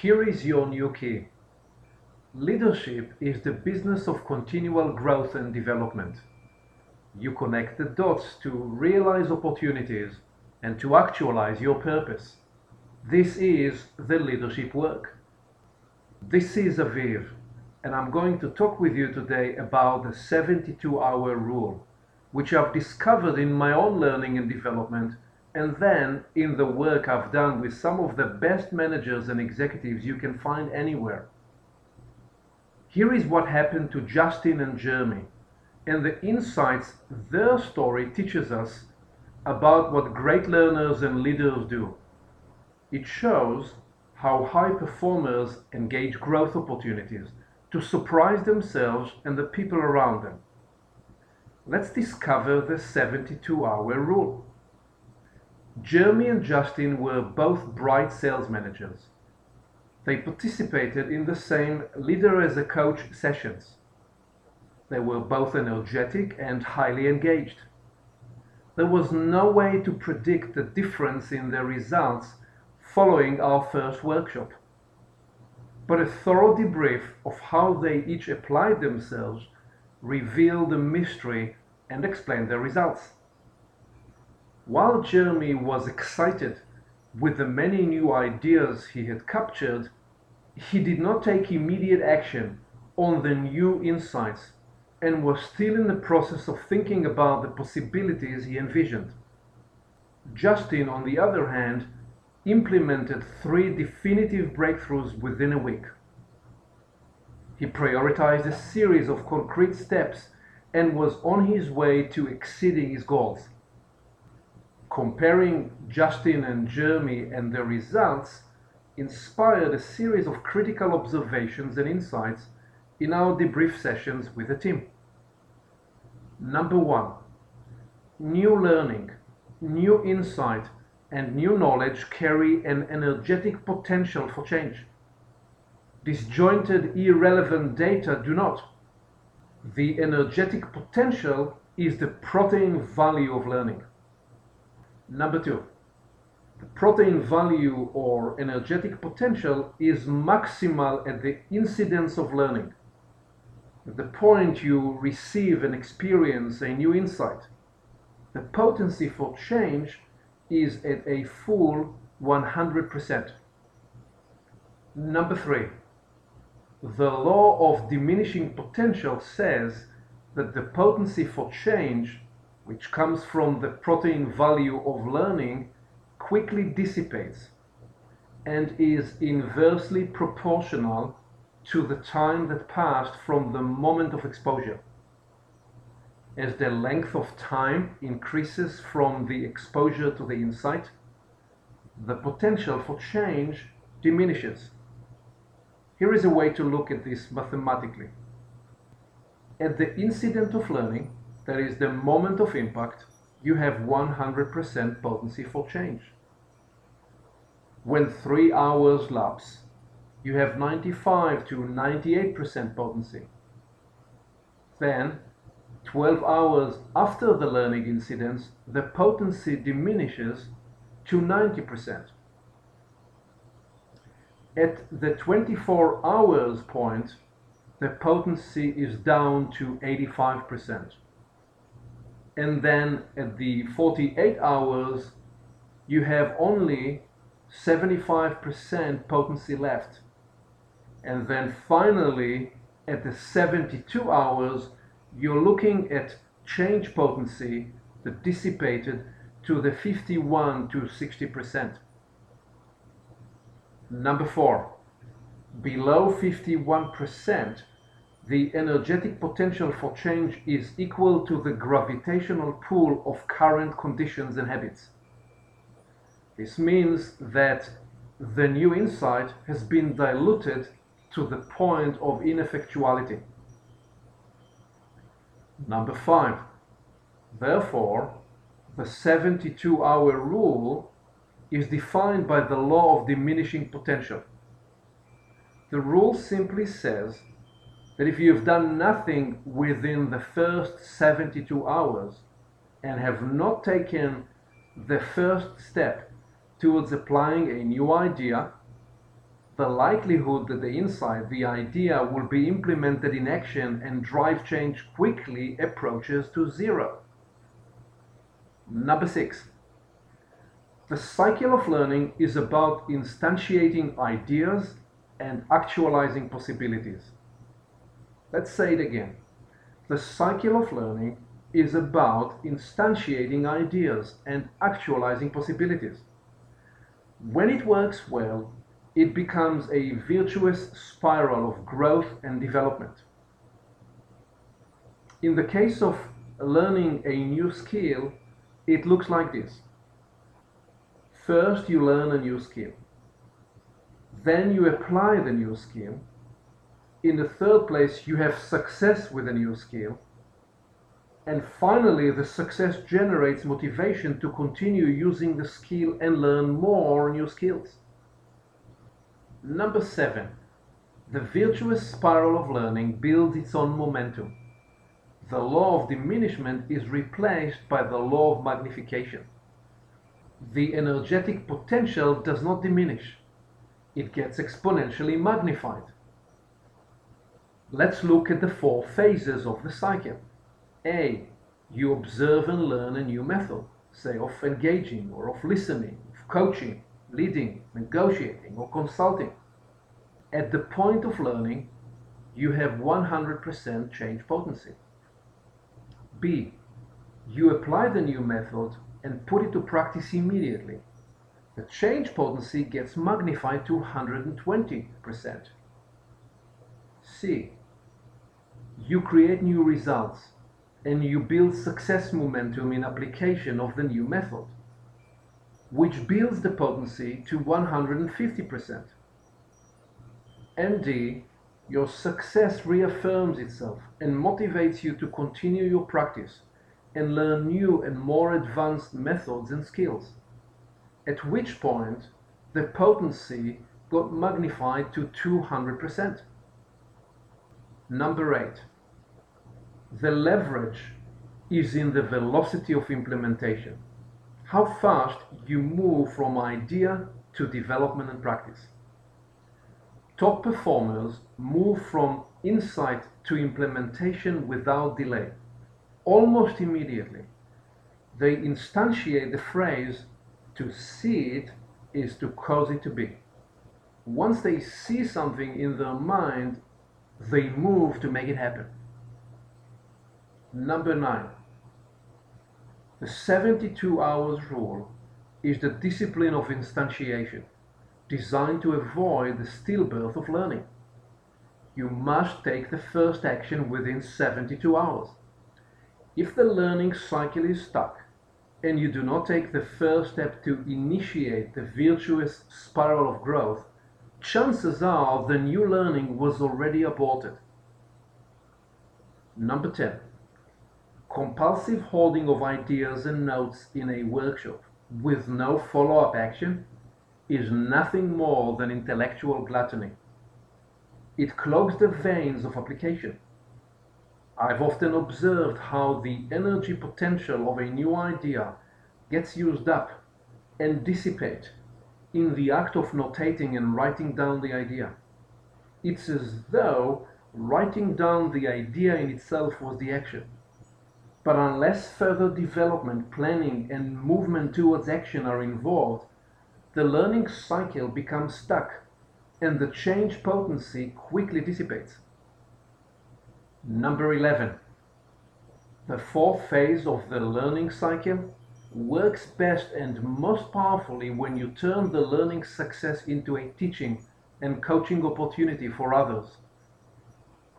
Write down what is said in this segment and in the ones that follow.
Here is your new key. Leadership is the business of continual growth and development. You connect the dots to realize opportunities and to actualize your purpose. This is the leadership work. This is Aviv, and I'm going to talk with you today about the 72 hour rule, which I've discovered in my own learning and development, and then in the work I've done with some of the best managers and executives you can find anywhere. Here is what happened to Justin and Jeremy, and the insights their story teaches us about what great learners and leaders do. It shows how high performers engage growth opportunities to surprise themselves and the people around them. Let's discover the 72 hour rule. Jeremy and Justin were both bright sales managers. They participated in the same leader as a coach sessions. They were both energetic and highly engaged. There was no way to predict the difference in their results following our first workshop. But a thorough debrief of how they each applied themselves revealed the mystery and explained their results. While Jeremy was excited with the many new ideas he had captured, he did not take immediate action on the new insights and was still in the process of thinking about the possibilities he envisioned. Justin, on the other hand, implemented three definitive breakthroughs within a week. He prioritized a series of concrete steps and was on his way to exceeding his goals. Comparing Justin and Jeremy and their results inspired a series of critical observations and insights in our debrief sessions with the team. Number one, new learning, new insight, and new knowledge carry an energetic potential for change. Disjointed, irrelevant data do not. The energetic potential is the protein value of learning. Number two, the protein value or energetic potential is maximal at the incidence of learning. At the point you receive and experience a new insight, the potency for change is at a full 100%. Number three, the law of diminishing potential says that the potency for change, which comes from the protein value of learning, quickly dissipates and is inversely proportional to the time that passed from the moment of exposure. As the length of time increases from the exposure to the insight, the potential for change diminishes. Here is a way to look at this mathematically. At the incident of learning, that is the moment of impact, you have 100% potency for change. When three hours lapse, you have 95 to 98% potency. Then, 12 hours after the learning incidents, the potency diminishes to 90%. At the 24 hours point, the potency is down to 85%. And then at the 48 hours, you have only 75% potency left. And then finally, at the 72 hours, you're looking at change potency that dissipated to the 51 to 60%. Number four, below 51%, the energetic potential for change is equal to the gravitational pull of current conditions and habits. This means that the new insight has been diluted to the point of ineffectuality. Number five, therefore, the 72 hour rule is defined by the law of diminishing potential. The rule simply says that if you've done nothing within the first 72 hours and have not taken the first step towards applying a new idea, the likelihood that the insight, the idea, will be implemented in action and drive change quickly approaches to zero. Number six, the cycle of learning is about instantiating ideas and actualizing possibilities. Let's say it again. The cycle of learning is about instantiating ideas and actualizing possibilities. When it works well, it becomes a virtuous spiral of growth and development. In the case of learning a new skill, it looks like this. First, you learn a new skill. Then you apply the new skill. In the third place, you have success with a new skill. And finally, the success generates motivation to continue using the skill and learn more new skills. Number seven, the virtuous spiral of learning builds its own momentum. The law of diminishment is replaced by the law of magnification. The energetic potential does not diminish, it gets exponentially magnified. Let's look at the four phases of the cycle. A. You observe and learn a new method, say of engaging or of listening, of coaching leading, negotiating, or consulting. At the point of learning, you have 100% change potency. B. You apply the new method and put it to practice immediately. The change potency gets magnified to 120%. C. You create new results and you build success momentum in application of the new method which builds the potency to 150%. And your success reaffirms itself and motivates you to continue your practice and learn new and more advanced methods and skills. At which point, the potency got magnified to 200%. Number 8. The leverage is in the velocity of implementation how fast you move from idea to development and practice. Top performers move from insight to implementation without delay, almost immediately. They instantiate the phrase to see it is to cause it to be. Once they see something in their mind, they move to make it happen. Number nine, the 72 hours rule is the discipline of instantiation, designed to avoid the stillbirth of learning. You must take the first action within 72 hours. If the learning cycle is stuck and you do not take the first step to initiate the virtuous spiral of growth, chances are the new learning was already aborted. Number 10 compulsive holding of ideas and notes in a workshop with no follow-up action is nothing more than intellectual gluttony. It clogs the veins of application. I've often observed how the energy potential of a new idea gets used up and dissipate in the act of notating and writing down the idea. It's as though writing down the idea in itself was the action. But unless further development, planning, and movement towards action are involved, the learning cycle becomes stuck and the change potency quickly dissipates. Number 11. The fourth phase of the learning cycle works best and most powerfully when you turn the learning success into a teaching and coaching opportunity for others.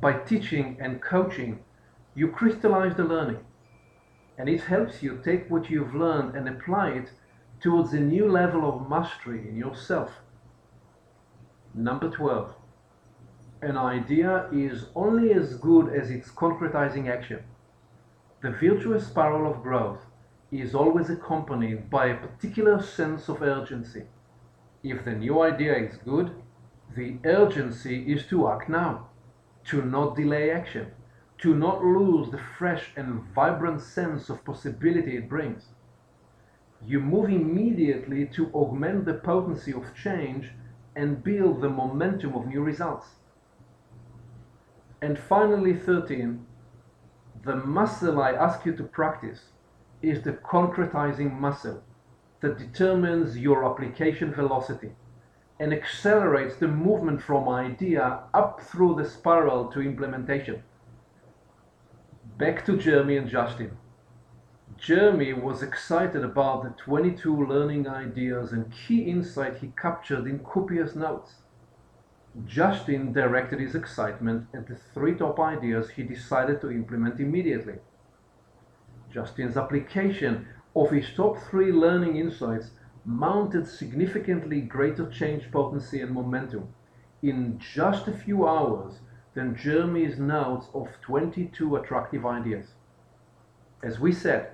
By teaching and coaching, you crystallize the learning and it helps you take what you've learned and apply it towards a new level of mastery in yourself. Number 12. An idea is only as good as its concretizing action. The virtuous spiral of growth is always accompanied by a particular sense of urgency. If the new idea is good, the urgency is to act now, to not delay action to not lose the fresh and vibrant sense of possibility it brings. You move immediately to augment the potency of change and build the momentum of new results. And finally, 13, the muscle I ask you to practice is the concretizing muscle that determines your application velocity and accelerates the movement from idea up through the spiral to implementation. Back to Jeremy and Justin. Jeremy was excited about the 22 learning ideas and key insight he captured in copious notes. Justin directed his excitement at the three top ideas he decided to implement immediately. Justin's application of his top three learning insights mounted significantly greater change potency and momentum in just a few hours than Jeremy's notes of 22 attractive ideas. As we said,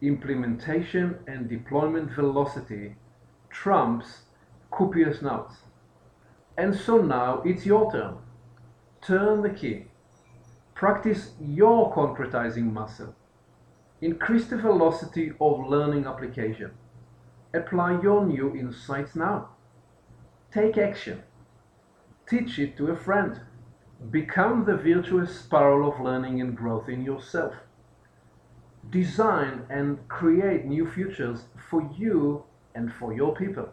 implementation and deployment velocity trumps copious notes. And so now it's your turn. Turn the key. Practice your concretizing muscle. Increase the velocity of learning application. Apply your new insights now. Take action. Teach it to a friend. Become the virtuous spiral of learning and growth in yourself. Design and create new futures for you and for your people.